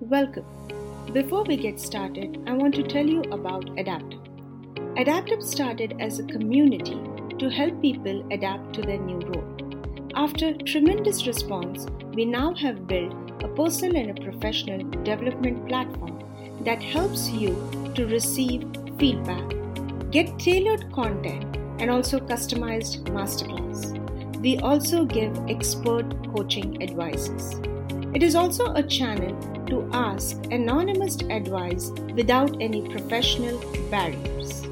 Welcome. Before we get started, I want to tell you about adaptUp. adaptUp started as a community to help people adapt to their new role. After tremendous response, we now have built a personal and a professional development platform that helps you to receive feedback, get tailored content, and also customized masterclass. We also give expert coaching advices. It is also a channel to ask anonymous advice without any professional barriers.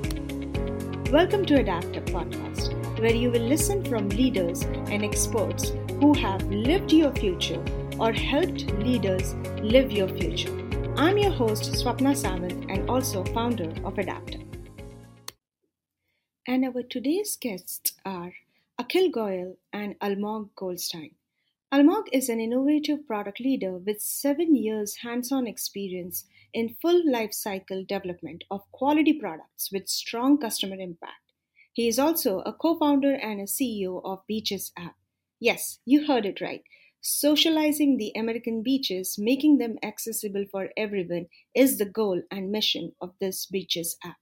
Welcome to adaptUp Podcast, where you will listen from leaders and experts who have lived your future or helped leaders live your future. I'm your host, Swapna Savant, and also founder of adaptUp. And our today's guests are Akhil Goyal and Almog Goldstein. Almog is an innovative product leader with seven years hands on experience in full life cycle development of quality products with strong customer impact. He is also a co founder and a CEO of Beaches app. Yes, you heard it right. Socializing the American beaches, making them accessible for everyone, is the goal and mission of this Beaches app.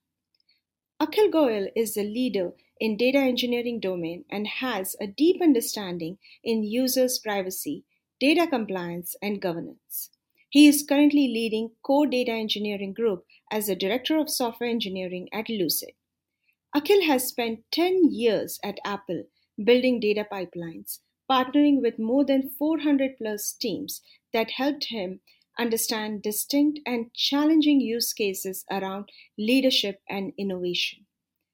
Akhil Goyal is a leader in data engineering domain and has a deep understanding in users' privacy, data compliance, and governance. He is currently leading Core Data Engineering Group as the Director of Software Engineering at Lucid. Akhil has spent 10 years at Apple building data pipelines, partnering with more than 400 plus teams that helped him understand distinct and challenging use cases around leadership and innovation.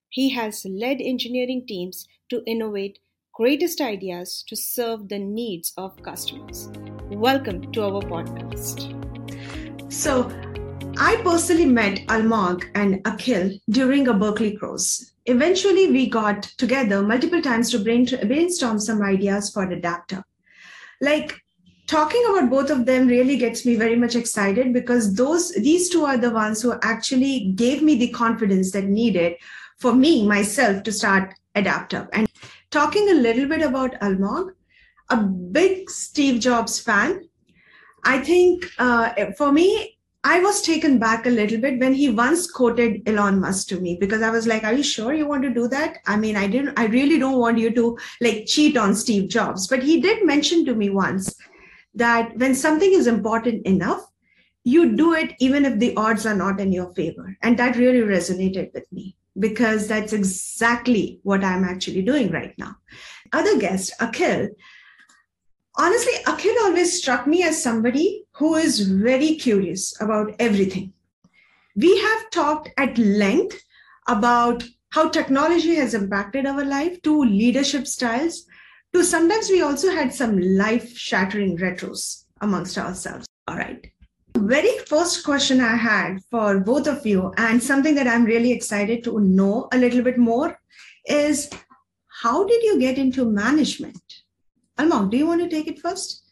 He has led engineering teams to innovate greatest ideas to serve the needs of customers. Welcome to our podcast. So, I personally met Almog and Akhil during a Berkeley course. Eventually, we got together multiple times to brainstorm some ideas for adaptUp. Like talking about both of them really gets me very much excited because those these two are the ones who actually gave me the confidence that needed for me myself to start adaptUp. And talking a little bit about Almog, a big Steve Jobs fan. I think uh, for me, I was taken back a little bit when he once quoted Elon Musk to me because I was like, "Are you sure you want to do that?" I mean, I didn't. I really don't want you to like cheat on Steve Jobs, but he did mention to me once that when something is important enough, you do it even if the odds are not in your favor, and that really resonated with me because that's exactly what I'm actually doing right now. Other guest, Akhil. Honestly, Akhil always struck me as somebody who is very curious about everything. We have talked at length about how technology has impacted our life to leadership styles to sometimes we also had some life shattering retros amongst ourselves. All right very first question I had for both of you, and something that I'm really excited to know a little bit more, is how did you get into management? Almog, do you want to take it first?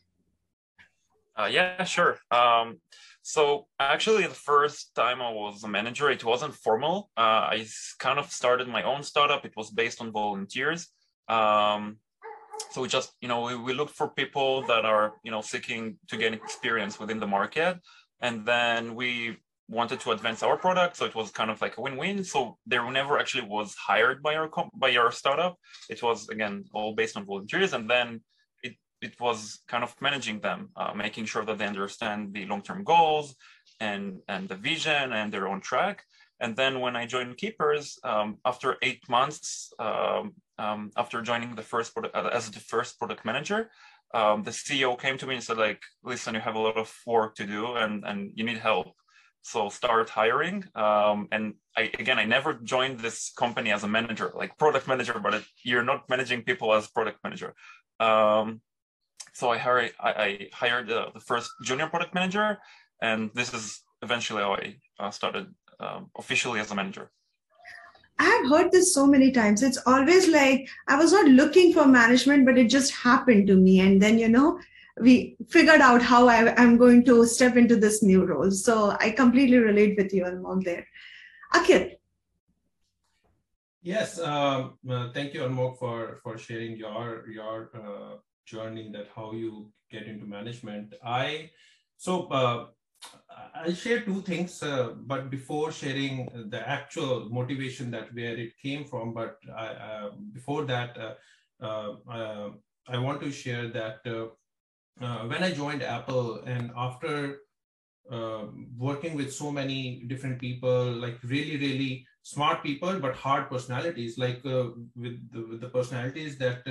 Uh, yeah, sure. Um, so actually, the first time I was a manager, it wasn't formal. Uh, I kind of started my own startup. It was based on volunteers. Um, so we just you know we, we look for people that are you know seeking to gain experience within the market. And then we wanted to advance our product. So it was kind of like a win-win. So there never actually was hired by our by our startup. It was again all based on volunteers. And then it it was kind of managing them uh, making sure that they understand the long-term goals and and the vision and they're on track and then when I joined Keepers, um, after eight months, um, um, after joining the first product, uh, as the first product manager, um, the CEO came to me and said, like, listen, you have a lot of work to do and, and you need help. So start hiring. Um, and I, again, I never joined this company as a manager, like product manager, but it, you're not managing people as product manager. Um, so I, hired, I, I hired uh, the first junior product manager, and this is eventually how I uh, started um, officially as a manager? I have heard this so many times. It's always like I was not looking for management, but it just happened to me. And then, you know, we figured out how I, am going to step into this new role. So I completely relate with you, Almog, there. Akhil. Yes, uh, uh, thank you, Almog, for, for sharing your, your uh, journey that how you get into management. I, so uh, I'll share two things, uh, but before sharing the actual motivation that where it came from, but I, uh, before that, uh, uh, uh I want to share that uh, when I joined Apple and after working with so many different people, like really, really smart people, but hard personalities, like with the, with, the, personalities that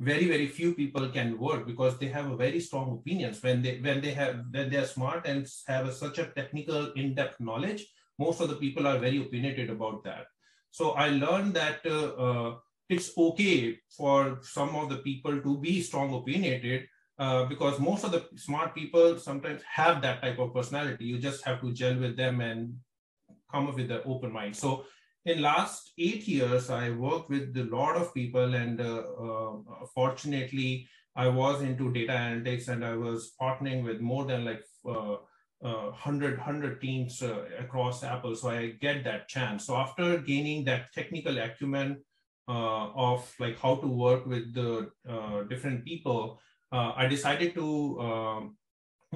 very very few people can work because they have a very strong opinions. When they when they have when they are smart and have a, such a technical in-depth knowledge most of the people are very opinionated about that. So i learned that uh, uh, it's okay for some of the people to be strong opinionated uh, because most of the smart people sometimes have that type of personality. You just have to gel with them and come up with an open mind. So in last eight years, I worked with a lot of people, and uh, uh, fortunately, I was into data analytics, and I was partnering with more than like uh, 100 uh, 100 teams uh, across Apple. So I get that chance. So after gaining that technical acumen uh, of like how to work with the different people, I decided to um,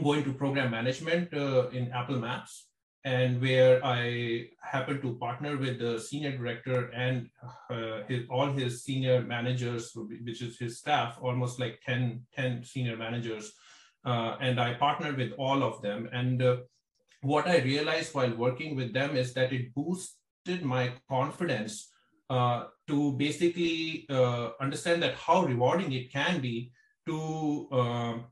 go into program management in Apple Maps and where I happened to partner with the senior director and uh, his, all his senior managers, which is his staff, almost like 10, 10 senior managers. Uh, and I partnered with all of them. And uh, what I realized while working with them is that it boosted my confidence uh, to basically uh, understand that how rewarding it can be to, um,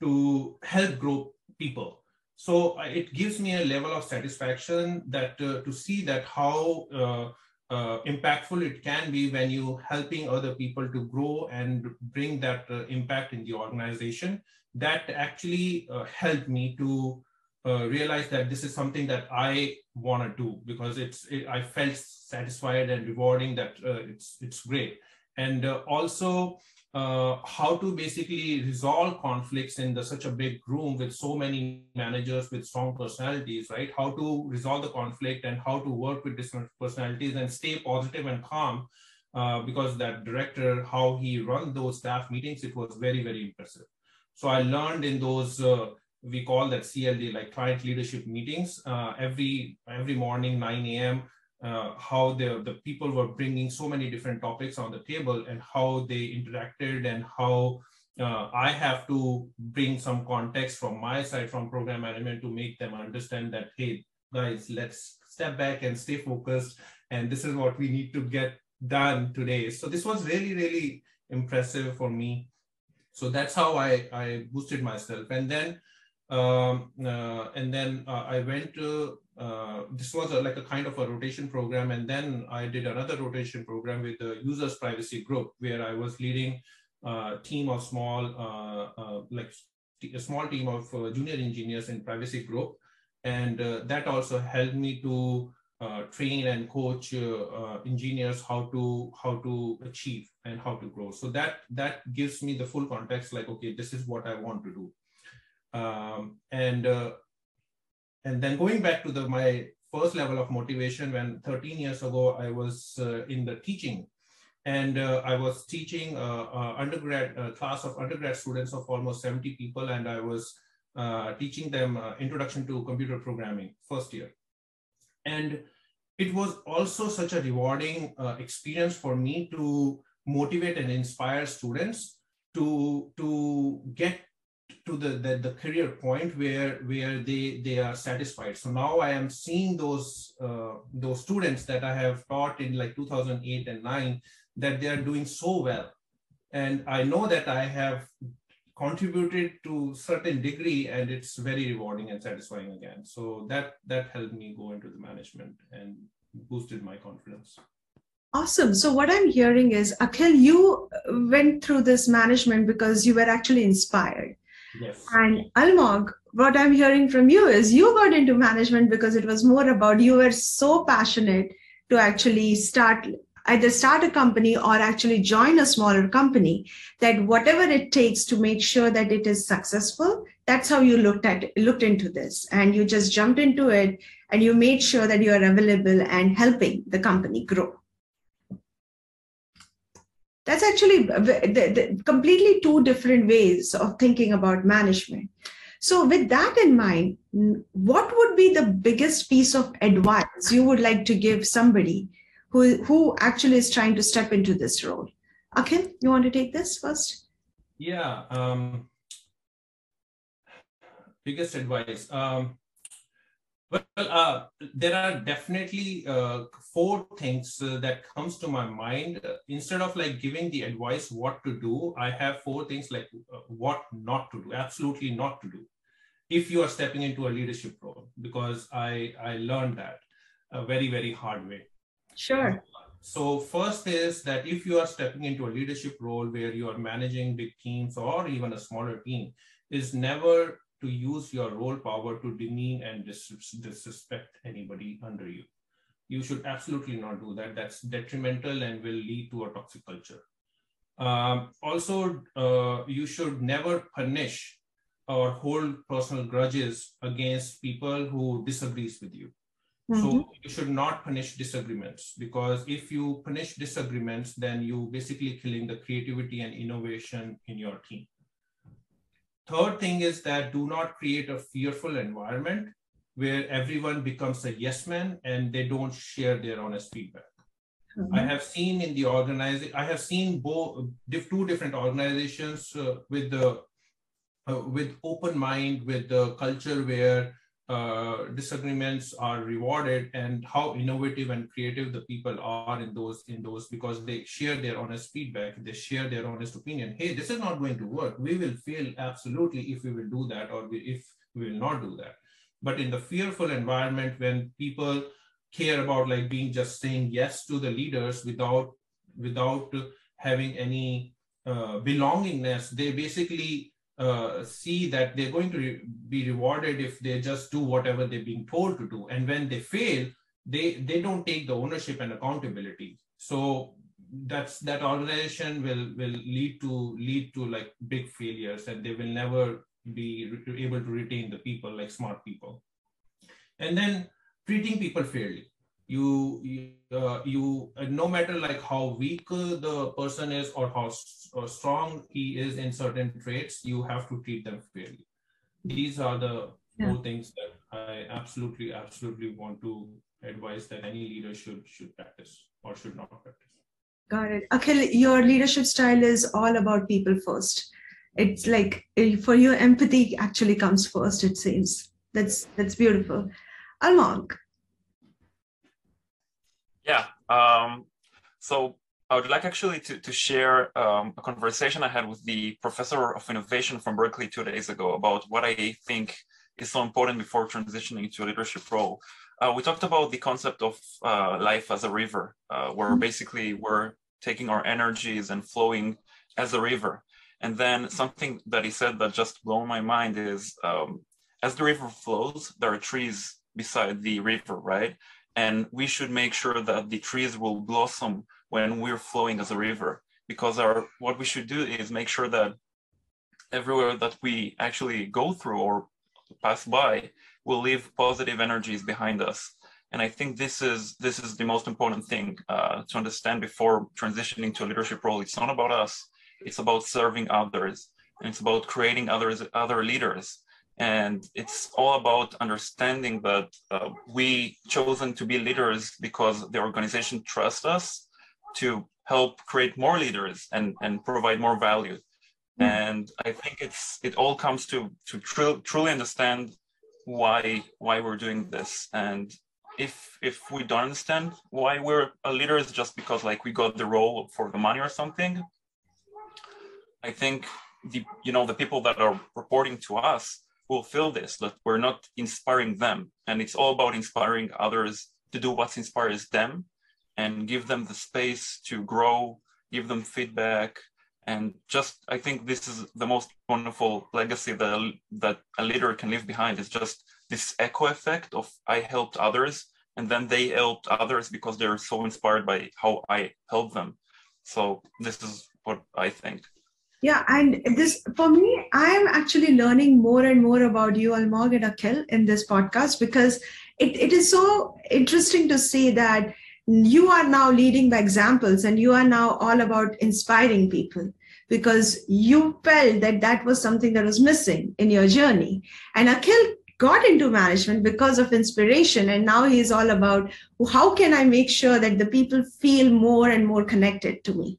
to help grow people so uh, it gives me a level of satisfaction that uh, to see that how uh, uh, impactful it can be when you helping other people to grow and bring that uh, impact in the organization. That actually uh, helped me to realize that this is something that I want to do because it's it, I felt satisfied and rewarding that it's it's great. And also uh, how to basically resolve conflicts in the, such a big room with so many managers with strong personalities, right? How to resolve the conflict and how to work with different personalities and stay positive and calm. Uh, because that director, how he run those staff meetings, it was very, very impressive. So I learned in those, uh, we call that CLD, like client leadership meetings, uh, every every morning, 9 a.m uh, how the, the people were bringing so many different topics on the table and how they interacted and how uh, I have to bring some context from my side from program management to make them understand that, hey, guys, let's step back and stay focused. And this is what we need to get done today. So this was really, really impressive for me. So that's how I, I boosted myself. And then um, uh, and then uh, I went to uh, this was a, like a kind of a rotation program. And then I did another rotation program with the users privacy group where I was leading a team of small, uh, uh, like a small team of uh, junior engineers in privacy group. And that also helped me to train and coach engineers how to how to achieve and how to grow. So that that gives me the full context like, okay, this is what I want to do. Um, and and then going back to the my first level of motivation when 13 years ago I was uh, in the teaching. And uh, I was teaching a, uh undergrad a class of undergrad students of almost 70 people and I was uh, teaching them uh, introduction to computer programming first year. And it was also such a rewarding experience for me to motivate and inspire students to to get to the, the, the career point where where they they are satisfied so now i am seeing those uh, those students that i have taught in like 2008 and 9 that they are doing so well and i know that i have contributed to certain degree and it's very rewarding and satisfying again so that that helped me go into the management and boosted my confidence Awesome. So, what I'm hearing is, Akhil, you went through this management because you were actually inspired. Yes. And Almog, what I'm hearing from you is you got into management because it was more about you were so passionate to actually start either start a company or actually join a smaller company that whatever it takes to make sure that it is successful that's how you looked at looked into this and you just jumped into it and you made sure that you are available and helping the company grow that's actually completely two different ways of thinking about management. So, with that in mind, what would be the biggest piece of advice you would like to give somebody who, who actually is trying to step into this role? Akhil, you want to take this first? Yeah. Um, biggest advice. Um, well, uh, there are definitely uh, four things uh, that comes to my mind. Instead of like giving the advice what to do, I have four things like uh, what not to do. Absolutely not to do. If you are stepping into a leadership role, because I I learned that a very very hard way. Sure. So first is that if you are stepping into a leadership role where you are managing big teams or even a smaller team, is never to use your role power to demean and dis- disrespect anybody under you. You should absolutely not do that. That's detrimental and will lead to a toxic culture. Um, also, uh, you should never punish or hold personal grudges against people who disagrees with you. Mm-hmm. So you should not punish disagreements because if you punish disagreements, then you basically killing the creativity and innovation in your team. Third thing is that do not create a fearful environment where everyone becomes a yes man and they don't share their honest feedback. Mm-hmm. I have seen in the organizing, I have seen both two different organizations uh, with the uh, with open mind, with the culture where uh, disagreements are rewarded and how innovative and creative the people are in those in those because they share their honest feedback they share their honest opinion. Hey this is not going to work. We will fail absolutely if we will do that or if we will not do that. But in the fearful environment when people care about like being just saying yes to the leaders without without having any uh, belongingness they basically uh, see that they're going to re- be rewarded if they just do whatever they're being told to do. And when they fail they they don't take the ownership and accountability. So that's that organization will will lead to lead to like big failures and they will never be re- able to retain the people like smart people. And then treating people fairly you you, uh, you uh, no matter like how weak uh, the person is or how uh, strong he is in certain traits you have to treat them fairly. These are the yeah. four things that i absolutely absolutely want to advise that any leader should should practice or should not practice. Got it. Akhil your leadership style is all about people first. It's like eh, for you empathy actually comes first it seems. That's that's beautiful. Almog. Um, so I would like actually to, to share um, a conversation I had with the professor of innovation from Berkeley two days ago about what I think is so important before transitioning to a leadership role. Uh, we talked about the concept of uh, life as a river, uh, where mm-hmm. basically we're taking our energies and flowing as a river. And then something that he said that just blew my mind is um, as the river flows, there are trees beside the river, right? And we should make sure that the trees will blossom when we're flowing as a river. Because our what we should do is make sure that everywhere that we actually go through or pass by will leave positive energies behind us. And i think this is this is the most important thing uh, to understand before transitioning to a leadership role. It's not about us. It's about serving others. And it's about creating others other leaders and it's all about understanding that uh, we chosen to be leaders because the organization trusts us to help create more leaders and, and provide more value. Mm. And I think it's it all comes to to tr- truly understand why why we're doing this. And if if we don't understand why we're a leader, it's just because like we got the role for the money or something. I think the you know the people that are reporting to us fulfill this, that we're not inspiring them. And it's all about inspiring others to do what inspires them and give them the space to grow, give them feedback. And just, I think this is the most wonderful legacy that that a leader can leave behind is just this echo effect of I helped others and then they helped others because they're so inspired by how I helped them. So this is what I think. Yeah, and this for me, I am actually learning more and more about you, Almog and Akhil, in this podcast because it, it is so interesting to see that you are now leading by examples and you are now all about inspiring people. because you felt that that was something that was missing in your journey. And Akhil got into management because of inspiration. And now he's all about how can I make sure that the people feel more and more connected to me.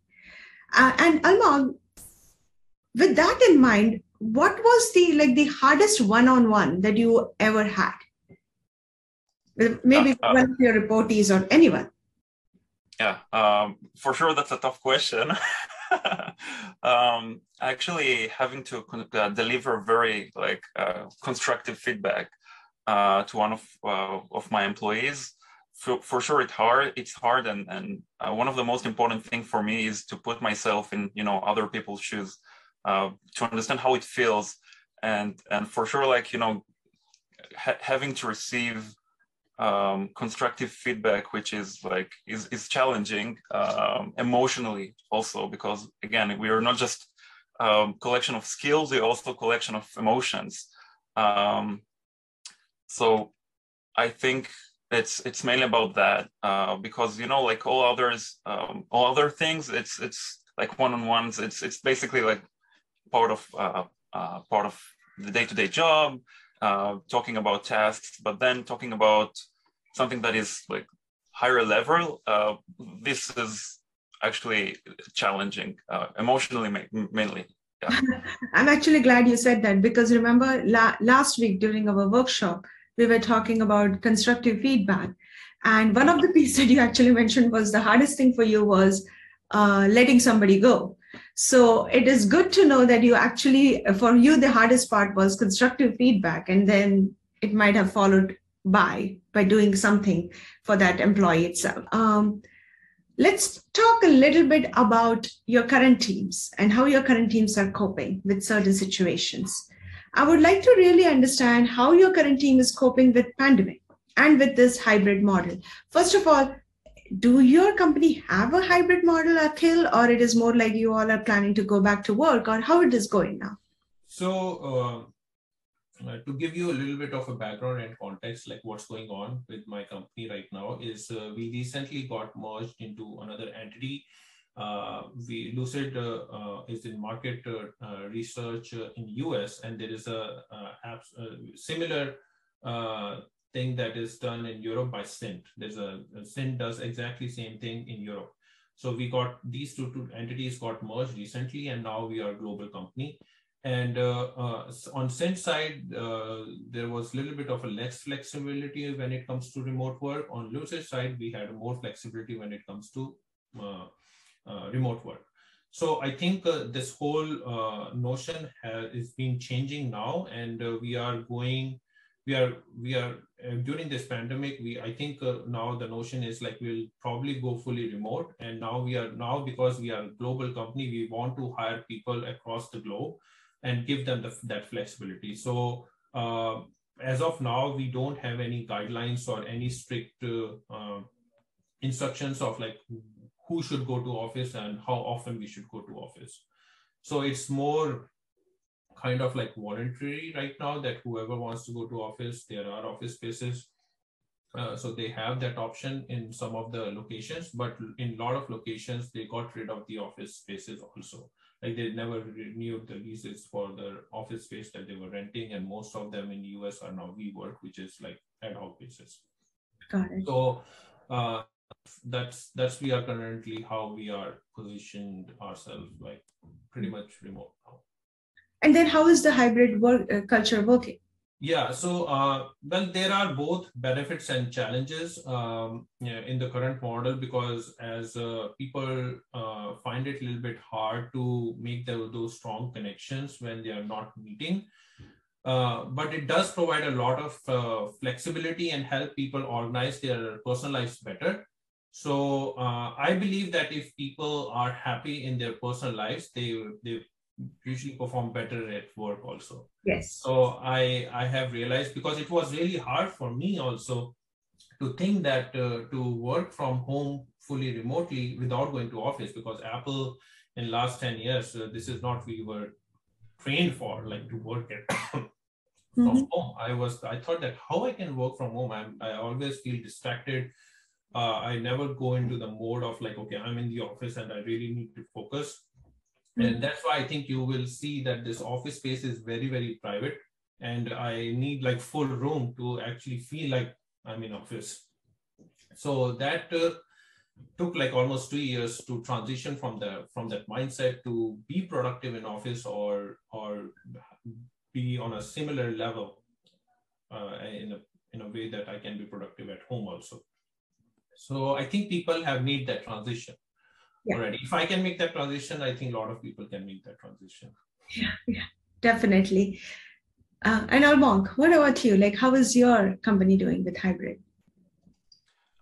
Uh, and Almog, with that in mind, what was the like the hardest one-on-one that you ever had? Maybe uh, uh, one of your reportees or anyone. Yeah, um, for sure that's a tough question. um, actually, having to uh, deliver very like uh, constructive feedback uh, to one of uh, of my employees, for, for sure it's hard. It's hard, and and uh, one of the most important thing for me is to put myself in you know other people's shoes, uh, to understand how it feels, and and for sure like you know ha- having to receive um, constructive feedback, which is like is, is challenging um, emotionally also because again we are not just um, collection of skills, we're also collection of emotions. Um, so I think it's it's mainly about that uh, because you know like all others um, all other things it's it's like one on ones it's it's basically like part of uh, uh, part of the day to day job uh, talking about tasks, but then talking about something that is like higher level, this is actually challenging emotionally mainly. Yeah. I'm actually glad you said that because remember la- last week during our workshop, we were talking about constructive feedback. And one of the pieces that you actually mentioned was the hardest thing for you was uh, letting somebody go. So it is good to know that you actually, for you, the hardest part was constructive feedback, and then it might have followed by by doing something for that employee itself. Um, let's talk a little bit about your current teams and how your current teams are coping with certain situations. I would like to really understand how your current team is coping with pandemic and with this hybrid model. First of all, do your company have a hybrid model, Akhil, or it is more like you all are planning to go back to work, or how it is going now? So, uh, uh, to give you a little bit of a background and context, like what's going on with my company right now, is uh, we recently got merged into another entity. Uh, we Lucid uh, uh, is in market research in US, and there is a, a similar thing that is done in Europe by Cint. There's a, a does exactly same thing in Europe. So we got these two, two entities got merged recently, and now we are a global company. And uh, uh, on Cint side, uh, there was a little bit of a less flexibility when it comes to remote work. On Lucid side, we had more flexibility when it comes to uh, uh, remote work. So I think uh, this whole notion has, is being changing now, and we are going we are we are uh, during this pandemic we i think uh, now the notion is like we'll probably go fully remote. And now we are now because we are a global company we want to hire people across the globe and give them the, that flexibility. So uh, as of now we don't have any guidelines or any strict uh, uh, instructions of like who should go to office and how often we should go to office. So it's more kind of like voluntary right now that whoever wants to go to office, there are office spaces. Uh, so they have that option in some of the locations, but in a lot of locations, they got rid of the office spaces also. Like they never renewed the leases for the office space that they were renting, and most of them in the US are now WeWork, which is like ad hoc basis. Got it. So uh, that's that's we are currently how we are positioned ourselves, like pretty much remote now. And then how is the hybrid work uh, culture working? Yeah, so uh, well, there are both benefits and challenges um, yeah, in the current model because as uh, people uh, find it a little bit hard to make the, those strong connections when they are not meeting. Uh, but it does provide a lot of uh, flexibility and help people organize their personal lives better. So uh, I believe that if people are happy in their personal lives, they they usually perform better at work also. Yes. So i i have realized because it was really hard for me also to think that uh, to work from home fully remotely without going to office because apple in last 10 years uh, this is not we were trained for like to work at from mm-hmm. home. I was i thought that how i can work from home? I'm, i always feel distracted. Uh, i never go into the mode of like okay i'm in the office and i really need to focus and that's why i think you will see that this office space is very very private. And i need like full room to actually feel like i'm in office. So that uh, took like almost two years to transition from the from that mindset to be productive in office or or be on a similar level uh, in a in a way that I can be productive at home also. So I think people have made that transition yeah. already. If I can make that transition, I think a lot of people can make that transition. Yeah, yeah, definitely. Uh, and Almog, what about you? Like, how is your company doing with hybrid?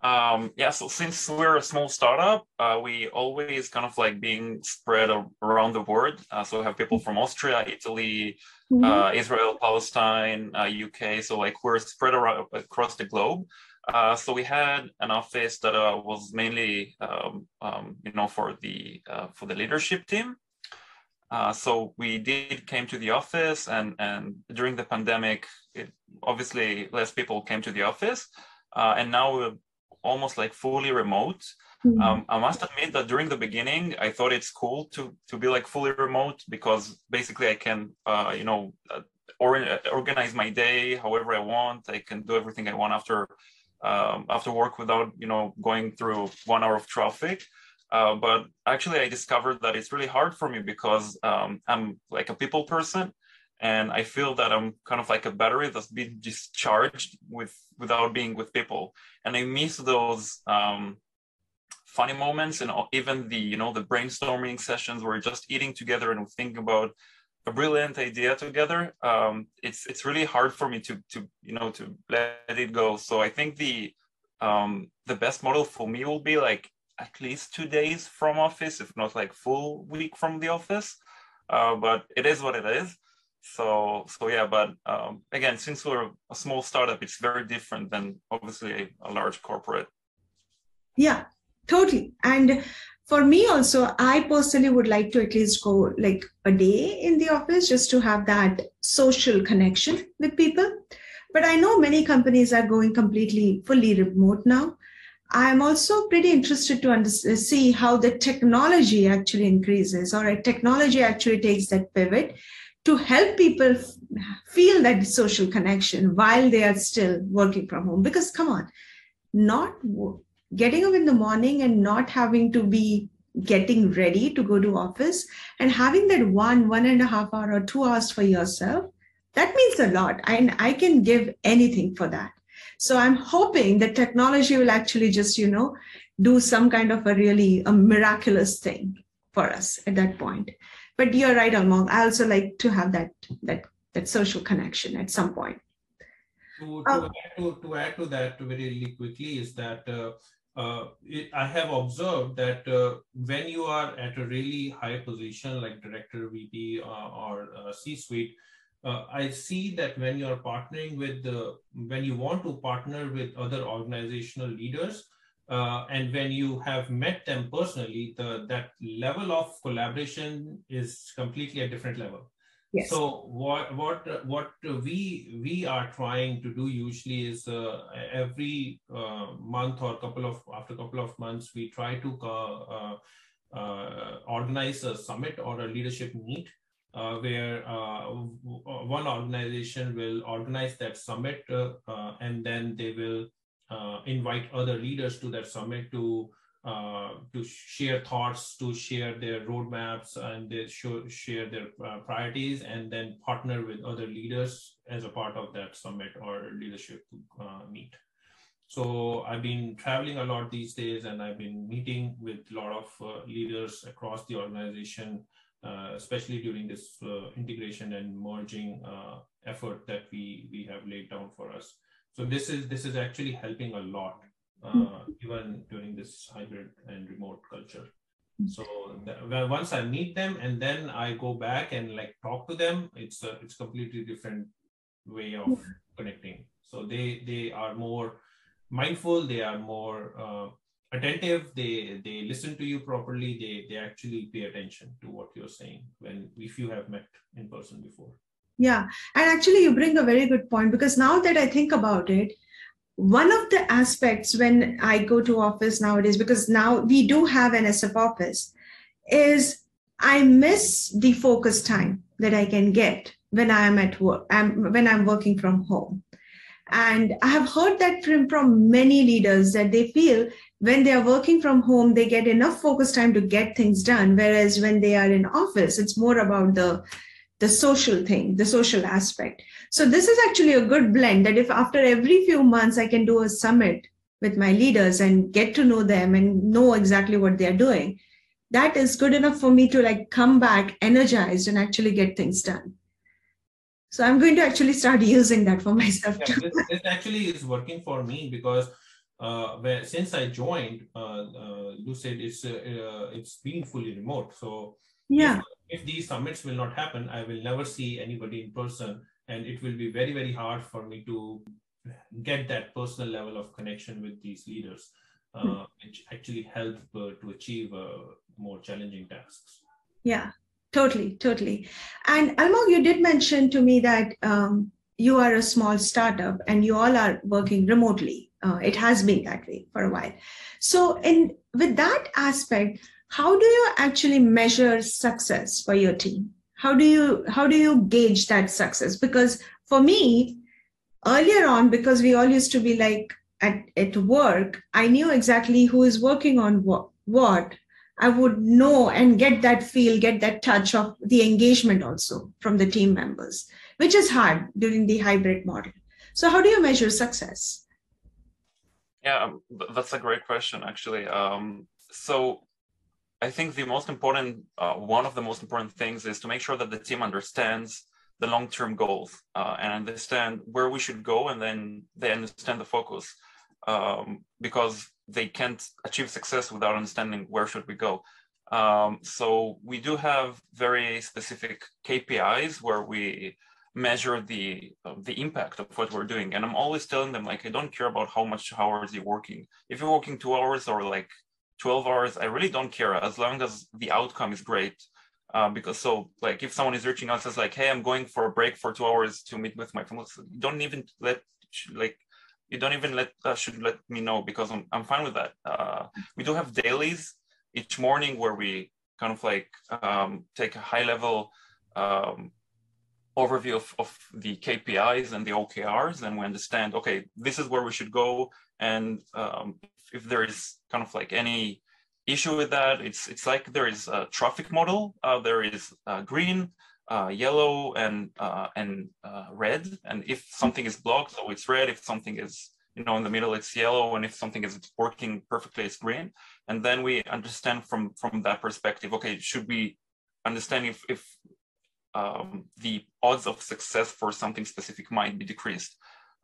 Um, yeah, so since we're a small startup, uh, we always kind of like being spread around the world. Uh, so we have people from Austria, Italy, mm-hmm. uh, Israel, Palestine, UK. Uh, so like we're spread around across the globe. Uh, so we had an office that uh, was mainly, um, um, you know, for the for the leadership team. so we did came to the office, and and during the pandemic, it, obviously less people came to the office. Uh, and now we're almost like fully remote. Mm-hmm. Um, I must admit that during the beginning, I thought it's cool to to be like fully remote because basically I can, uh, you know, uh, or, uh, organize my day however I want. I can do everything I want after um, after work without you know going through one hour of traffic. Uh, but actually, I discovered that it's really hard for me because um, I'm like a people person, and i feel that i'm kind of like a battery that's been discharged with without being with people and i miss those um, funny moments and even the you know the brainstorming sessions where we're just eating together and we think about a brilliant idea together. Um, it's it's really hard for me to to you know to let it go. So i think the um, the best model for me will be like at least two days from office if not like full week from the office. Uh, but it is what it is. So so yeah but um, again since we're a small startup it's very different than obviously a, a large corporate. Yeah totally. And for me also i personally would like to at least go like a day in the office just to have that social connection with people but i know many companies are going completely fully remote now i'm also pretty interested to under- uh, see how the technology actually increases or technology actually takes that pivot to help people feel that social connection while they are still working from home. Because come on, not getting up in the morning and not having to be getting ready to go to office and having that one one and a half hour or two hours for yourself that means a lot. And i can give anything for that. So i'm hoping that technology will actually just you know do some kind of a really a miraculous thing for us at that point. But you're right almog. I also like to have that that that social connection at some point. To, to, add, to, to add to that very really quickly is that uh, uh, it, I have observed that uh, when you are at a really high position like director, VP, uh, or uh, C-suite, I see that when you are partnering with the, when you want to partner with other organizational leaders, uh, and when you have met them personally, the that level of collaboration is completely a different level. Yes. So what what what we we are trying to do usually is uh, every uh, month or couple of after couple of months we try to uh, uh, organize a summit or a leadership meet uh, where uh, one organization will organize that summit and then they will uh, invite other leaders to that summit to uh, to share thoughts, to share their roadmaps, and they show, share their uh, priorities, and then partner with other leaders as a part of that summit or leadership uh, meet. So I've been traveling a lot these days, and I've been meeting with a lot of uh, leaders across the organization, uh, especially during this integration and merging effort that we we have laid down for us. So this is this is actually helping a lot, uh, hmm. even during this hybrid and remote culture. Hmm. So once I meet them and then I go back and like talk to them, it's a it's completely different way of hmm. connecting. So they they are more mindful. They are more uh, attentive. They they listen to you properly. They they actually pay attention to what you're saying when if you have met in person before. Yeah. And actually, you bring a very good point because now that I think about it, one of the aspects when I go to office nowadays, because now we do have an SF office, is I miss the focus time that I can get when I am at work, I'm, when I'm working from home. And I have heard that from, from many leaders that they feel when they are working from home, they get enough focus time to get things done. Whereas when they are in office, it's more about the the social thing, the social aspect. So this is actually a good blend that if after every few months I can do a summit with my leaders and get to know them and know exactly what they're doing, that is good enough for me to like come back energized and actually get things done. So I'm going to actually start using that for myself yeah, too. This, this, actually is working for me because uh, where, since I joined, uh, uh, you said it's uh, uh, it's been fully remote. So yeah, if, if these summits will not happen, I will never see anybody in person, and it will be very very hard for me to get that personal level of connection with these leaders, uh, hmm. which actually help to achieve more challenging tasks. Yeah, Totally, totally. And Almog, you did mention to me that um, you are a small startup and you all are working remotely. Uh, it has been that way for a while. So, in with that aspect, how do you actually measure success for your team? How do you how do you gauge that success? Because for me, earlier on, because we all used to be like at, at work, I knew exactly who is working on what, what I would know and get that feel, get that touch of the engagement also from the team members, which is hard during the hybrid model. So, how do you measure success? Yeah, um, that's a great question, actually. Um, so, I think the most important, uh, one of the most important things is to make sure that the team understands the long term goals uh, and understand where we should go, and then they understand the focus. Um, because they can't achieve success without understanding where should we go. Um, so we do have very specific KPIs where we measure the uh, the impact of what we're doing. And I'm always telling them like I don't care about how much hours you're working. If you're working two hours or like 12 hours, I really don't care as long as the outcome is great. Uh, because so like if someone is reaching out says like hey i'm going for a break for two hours to meet with my family don't even let like you don't even let uh, should let me know because I'm, I'm fine with that. Uh, we do have dailies each morning where we kind of like um, take a high level um, overview of, of the KPIs and the OKRs, and we understand okay, this is where we should go, and um, if there is kind of like any issue with that, it's it's like there is a traffic model. Uh, there is uh, green, uh, yellow and uh, and uh, red. And if something is blocked, so it's red. If something is you know in the middle, it's yellow. And if something is working perfectly, it's green. And then we understand from from that perspective. Okay, should we understand if if um, the odds of success for something specific might be decreased?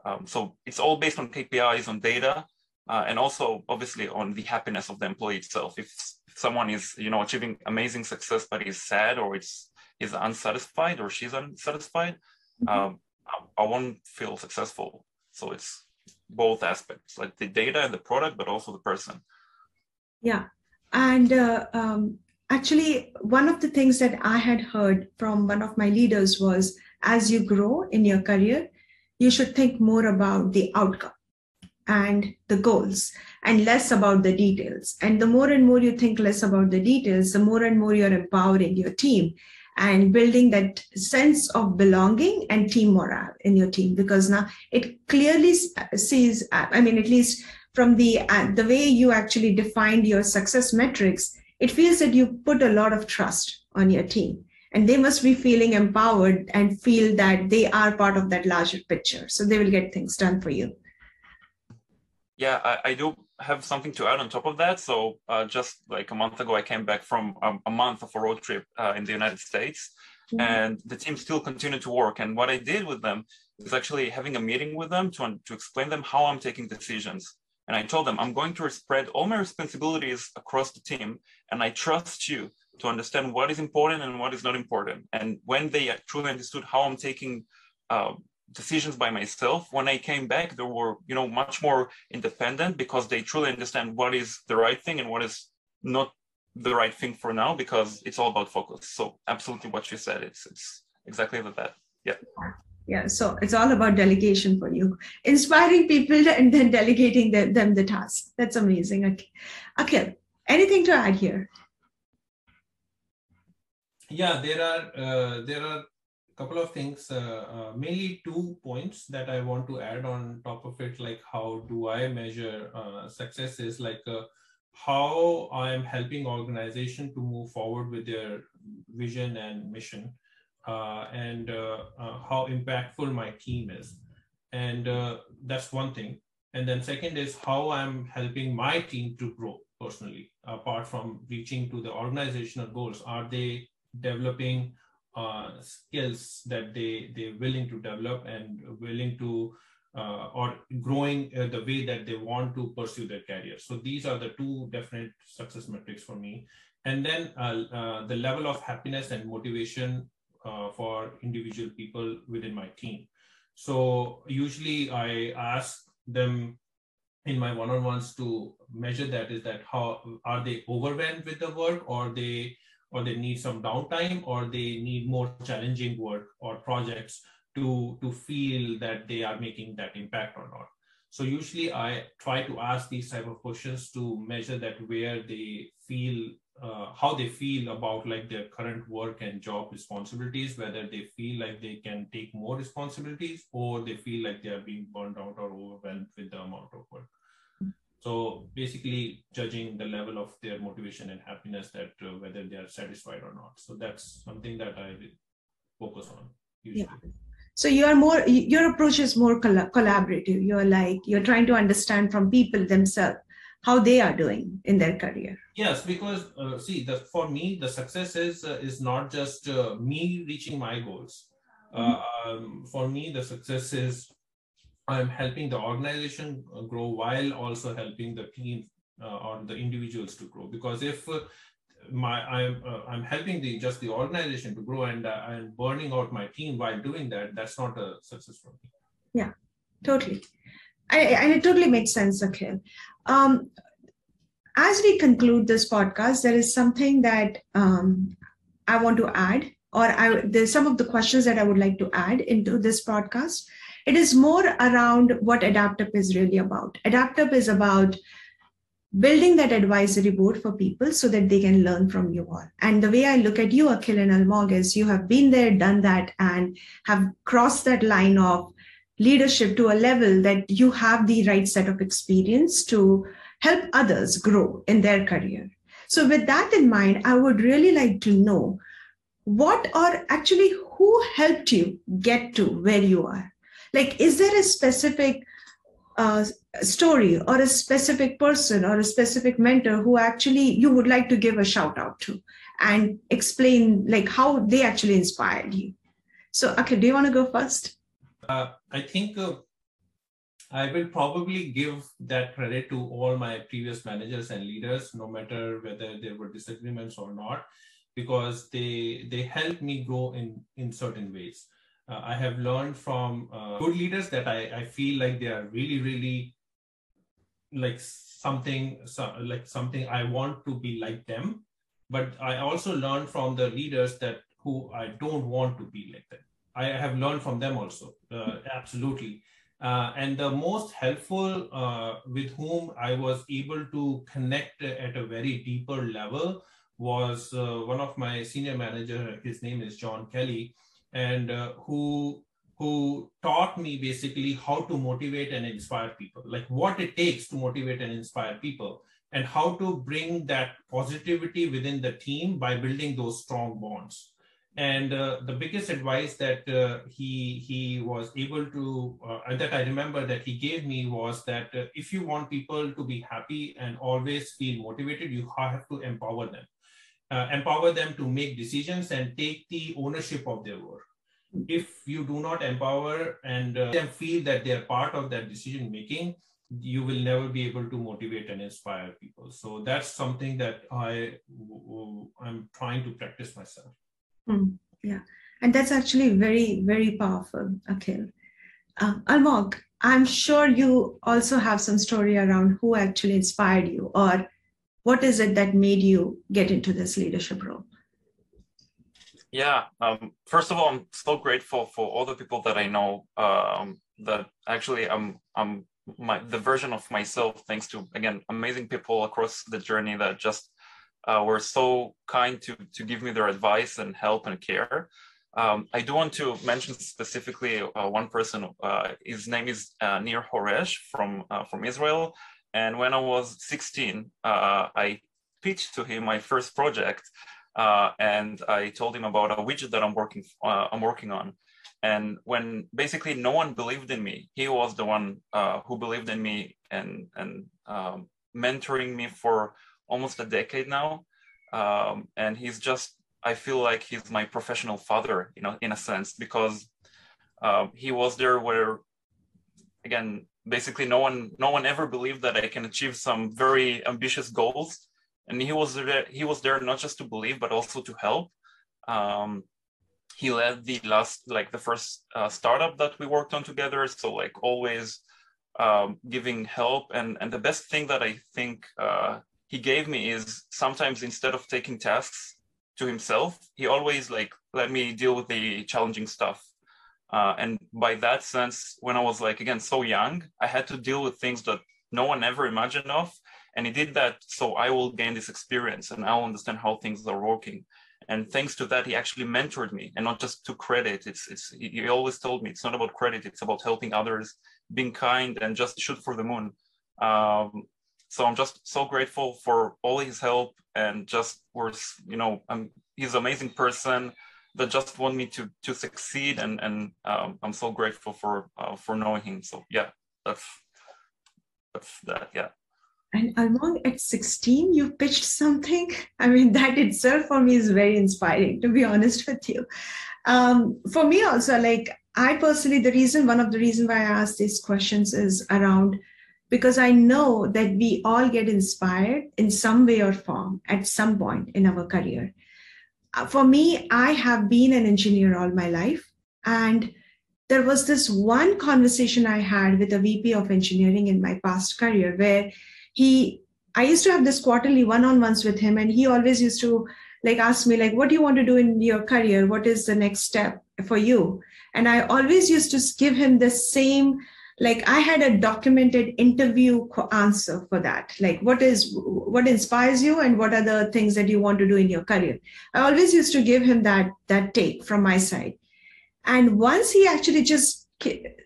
Um, so it's all based on KPIs, on data, uh, and also obviously on the happiness of the employee itself. If, if someone is you know achieving amazing success but is sad or it's is unsatisfied or she's unsatisfied, mm-hmm. um, I, I won't feel successful. So it's both aspects, like the data and the product, but also the person. Yeah, and uh, um, actually, one of the things that I had heard from one of my leaders was, as you grow in your career, you should think more about the outcome and the goals and less about the details. And the more and more you think less about the details, the more and more you're empowering your team and building that sense of belonging and team morale in your team. Because now it clearly sees i mean at least from the uh, the way you actually defined your success metrics it feels that you put a lot of trust on your team. And they must be feeling empowered and feel that they are part of that larger picture. So they will get things done for you yeah i, I do have something to add on top of that. So uh, just like a month ago, I came back from a, a month of a road trip uh, in the United States, mm-hmm. and the team still continued to work. And what I did with them is actually having a meeting with them to to explain them how I'm taking decisions. And I told them I'm going to spread all my responsibilities across the team, and I trust you to understand what is important and what is not important. And when they truly understood how I'm taking uh, decisions by myself. When i came back they were you know much more independent because they truly understand what is the right thing and what is not the right thing for now because it's all about focus. So absolutely what you said it's it's exactly that. Yeah. Yeah so it's all about delegation for you. Inspiring people and then delegating them, them the task. That's amazing. Okay. Okay anything to add here? Yeah, there are uh, there are a couple of things, uh, uh, mainly two points that I want to add on top of it. Like, how do I measure uh, success? Is like uh, how I am helping organization to move forward with their vision and mission, uh, and how impactful my team is, and that's one thing. And then second is how I'm helping my team to grow personally apart from reaching to the organizational goals are they developing uh, skills that they they're willing to develop and willing to uh, or growing uh, the way that they want to pursue their career. So these are the two definite success metrics for me. And then uh, uh, the level of happiness and motivation uh, for individual people within my team. So usually i ask them in my one-on-ones to measure that is that how are they overwhelmed with the work or they or they need some downtime or they need more challenging work or projects to to feel that they are making that impact or not. So usually i try to ask these type of questions to measure that where they feel uh, how they feel about like their current work and job responsibilities whether they feel like they can take more responsibilities or they feel like they are being burned out or overwhelmed with the amount of work so basically judging the level of their motivation and happiness that uh, whether they are satisfied or not. So that's something that i focus on usually. yeah. So you are more your approach is more collaborative. You're like you're trying to understand from people themselves how they are doing in their career. Yes because uh, see the for me the success is uh, is not just uh, me reaching my goals. Mm-hmm. um, for me the success is i'm helping the organization grow while also helping the team uh, or the individuals to grow because if uh, my i'm uh, i'm helping the just the organization to grow and i'm burning out my team while doing that that's not a success for me yeah totally I, and it totally makes sense, Akhil. Um, as we conclude this podcast, there is something that um, I want to add, or I, there's some of the questions that I would like to add into this podcast. It is more around what AdaptUp is really about. AdaptUp is about building that advisory board for people so that they can learn from you all. And the way I look at you, Akhil and Almog, is you have been there, done that, and have crossed that line of leadership to a level that you have the right set of experience to help others grow in their career. So, with that in mind, I would really like to know what or actually who helped you get to where you are. Like, is there a specific uh, story or a specific person or a specific mentor who actually you would like to give a shout out to and explain like how they actually inspired you? So, okay, do you want to go first? Uh, I think uh, I will probably give that credit to all my previous managers and leaders, no matter whether there were disagreements or not, because they they helped me grow in in certain ways. Uh, I have learned from uh, good leaders that I, I feel like they are really really like something so, like something I want to be like them, but I also learned from the leaders that who I don't want to be like them. I have learned from them also, uh, absolutely. Uh, and the most helpful uh, with whom I was able to connect at a very deeper level was uh, one of my senior manager. His name is John Kelly, and uh, who who taught me basically how to motivate and inspire people, like what it takes to motivate and inspire people, and how to bring that positivity within the team by building those strong bonds. And uh, the biggest advice that uh, he he was able to uh, that i remember that he gave me was that uh, if you want people to be happy and always feel motivated you have to empower them uh, empower them to make decisions and take the ownership of their work. If you do not empower and uh, them feel that they are part of that decision making you will never be able to motivate and inspire people. So that's something that i i'm trying to practice myself. Mm, yeah, and that's actually very, very powerful, Akhil. Uh, Almog, I'm sure you also have some story around who actually inspired you or what is it that made you get into this leadership role? Yeah, um, first of all, I'm so grateful for all the people that I know um, that actually I'm, I'm my, the version of myself thanks to, again, amazing people across the journey that just uh, were so kind to to give me their advice and help and care. Um, I do want to mention specifically uh, one person. Uh, his name is uh, Nir Horesh from uh, from Israel. And when I was 16, uh, I pitched to him my first project, uh, and I told him about a widget that I'm working I'm working on. And when basically no one believed in me, he was the one who believed in me and and um, mentoring me for almost a decade now. Um, and he's just I feel like he's my professional father, you know, in a sense, because uh, he was there where, again, basically no one no one ever believed that I can achieve some very ambitious goals, and he was there. He was there not just to believe, but also to help. Um, he led the last, like the first uh, startup that we worked on together. So like always um, giving help, and and the best thing that I think uh, he gave me is sometimes instead of taking tasks to himself he always like let me deal with the challenging stuff uh, and by that sense when i was like again so young i had to deal with things that no one ever imagined of. And he did that so i will gain this experience and i'll understand how things are working. And thanks to that he actually mentored me and not just to credit. It's it's he always told me it's not about credit it's about helping others being kind and just shoot for the moon. Um, so I'm just so grateful for all his help and just was, you know, I'm, he's an amazing person that just want me to to succeed and and um, I'm so grateful for uh, for knowing him. So yeah, that's that's that. Yeah. And Almog at 16, you pitched something. I mean, that itself for me is very inspiring, to be honest with you. Um, for me also, like I personally, the reason, one of the reason why I ask these questions is around because I know that we all get inspired in some way or form at some point in our career. For me, I have been an engineer all my life. And there was this one conversation I had with a VP of engineering in my past career where he, I used to have this quarterly one on ones with him, and he always used to like ask me like what do you want to do in your career what is the next step for you and i always used to give him the same like i had a documented interview answer for that. Like what is what inspires you and what are the things that you want to do in your career? I always used to give him that that take from my side. And once he actually just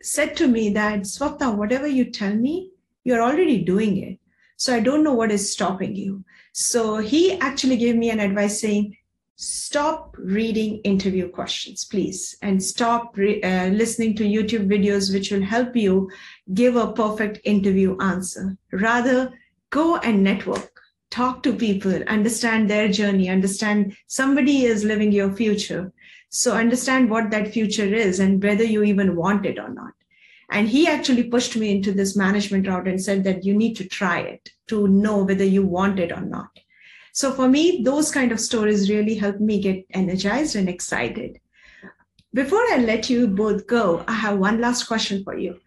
said to me that swapna whatever you tell me you're already doing it. So i don't know what is stopping you. So he actually gave me an advice saying stop reading interview questions, please, and stop re- uh, listening to YouTube videos, which will help you give a perfect interview answer. Rather, go and network, talk to people, understand their journey, understand somebody is living your future. So, understand what that future is and whether you even want it or not. And he actually pushed me into this management route and said that you need to try it to know whether you want it or not. So for me, those kind of stories really help me get energized and excited. Before I let you both go, I have one last question for you.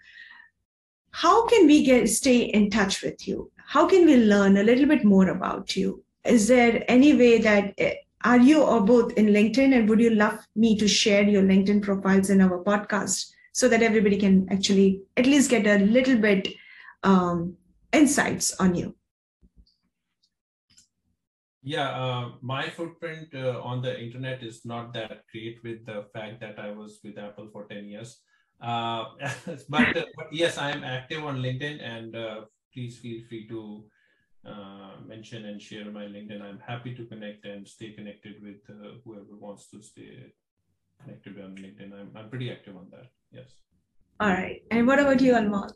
How can we get stay in touch with you? How can we learn a little bit more about you? Is there any way that eh, are you or both in LinkedIn and would you love me to share your LinkedIn profiles in our podcast so that everybody can actually at least get a little bit um, insights on you? Yeah, uh, my footprint uh, on the internet is not that great with the fact that I was with Apple for 10 years. Uh, but, uh, but, yes, I am active on LinkedIn and uh, please feel free to uh, mention and share my LinkedIn. I'm happy to connect and stay connected with whoever wants to stay connected on LinkedIn. I'm, I'm pretty active on that. Yes. All right. And what about you, Almog?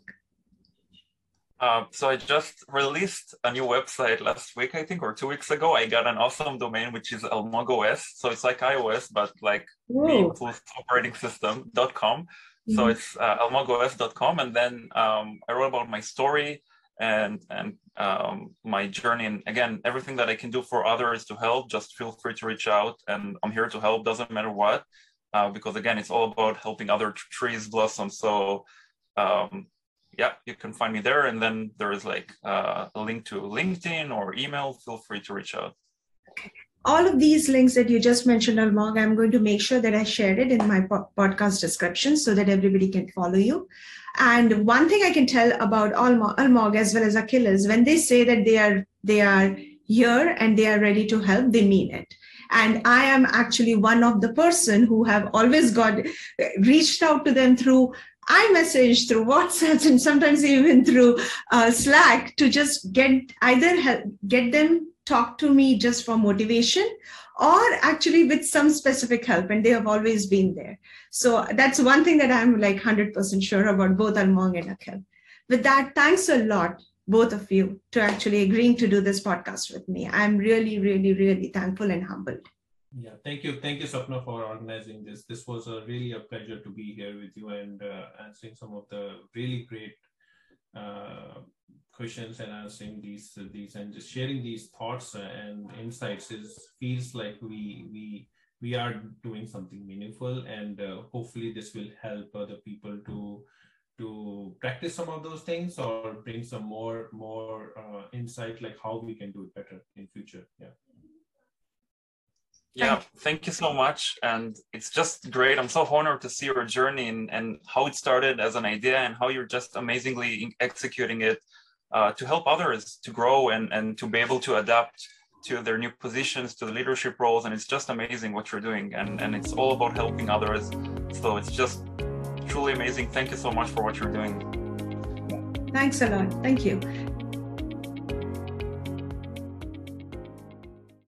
Uh, so I just released a new website last week, I think, or two weeks ago. I got an awesome domain, which is AlmogOS. So it's like iOS, but like Whoa. the plus operating system.com. Mm-hmm. So it's uh, almogos.com. And then um, I wrote about my story and and um, my journey. And again, everything that I can do for others to help, just feel free to reach out. And I'm here to help, doesn't matter what. Uh, because again, it's all about helping other trees blossom. So um, yeah, you can find me there. And then there is like uh, a link to LinkedIn or email. Feel free to reach out. Okay. All of these links that you just mentioned, Almog, I'm going to make sure that I shared it in my po- podcast description so that everybody can follow you. And one thing I can tell about Almog, Almog as well as Akhil, when they say that they are they are here and they are ready to help, they mean it. And I am actually one of the person who have always got reached out to them through iMessage, through WhatsApp, and sometimes even through uh, Slack to just get either help, get them talk to me just for motivation or actually with some specific help and they have always been there. So that's one thing that i'm like 100% sure about both almog and akhil. With that thanks a lot both of you to actually agreeing to do this podcast with me. I'm really really really thankful and humbled yeah thank you. Thank you Swapna, for organizing this. This was a really a pleasure to be here with you and uh, answering some of the really great uh, questions and answering these these and just sharing these thoughts and insights. Is feels like we we we are doing something meaningful and uh, hopefully this will help other people to to practice some of those things or bring some more more uh, insight like how we can do it better in future. Yeah yeah thank you so much and it's just great i'm so honored to see your journey and, and how it started as an idea and how you're just amazingly executing it uh, to help others to grow and, and to be able to adapt to their new positions, to the leadership roles. And it's just amazing what you're doing. And, and it's all about helping others. So it's just truly amazing. Thank you so much for what you're doing. Thanks a lot. Thank you.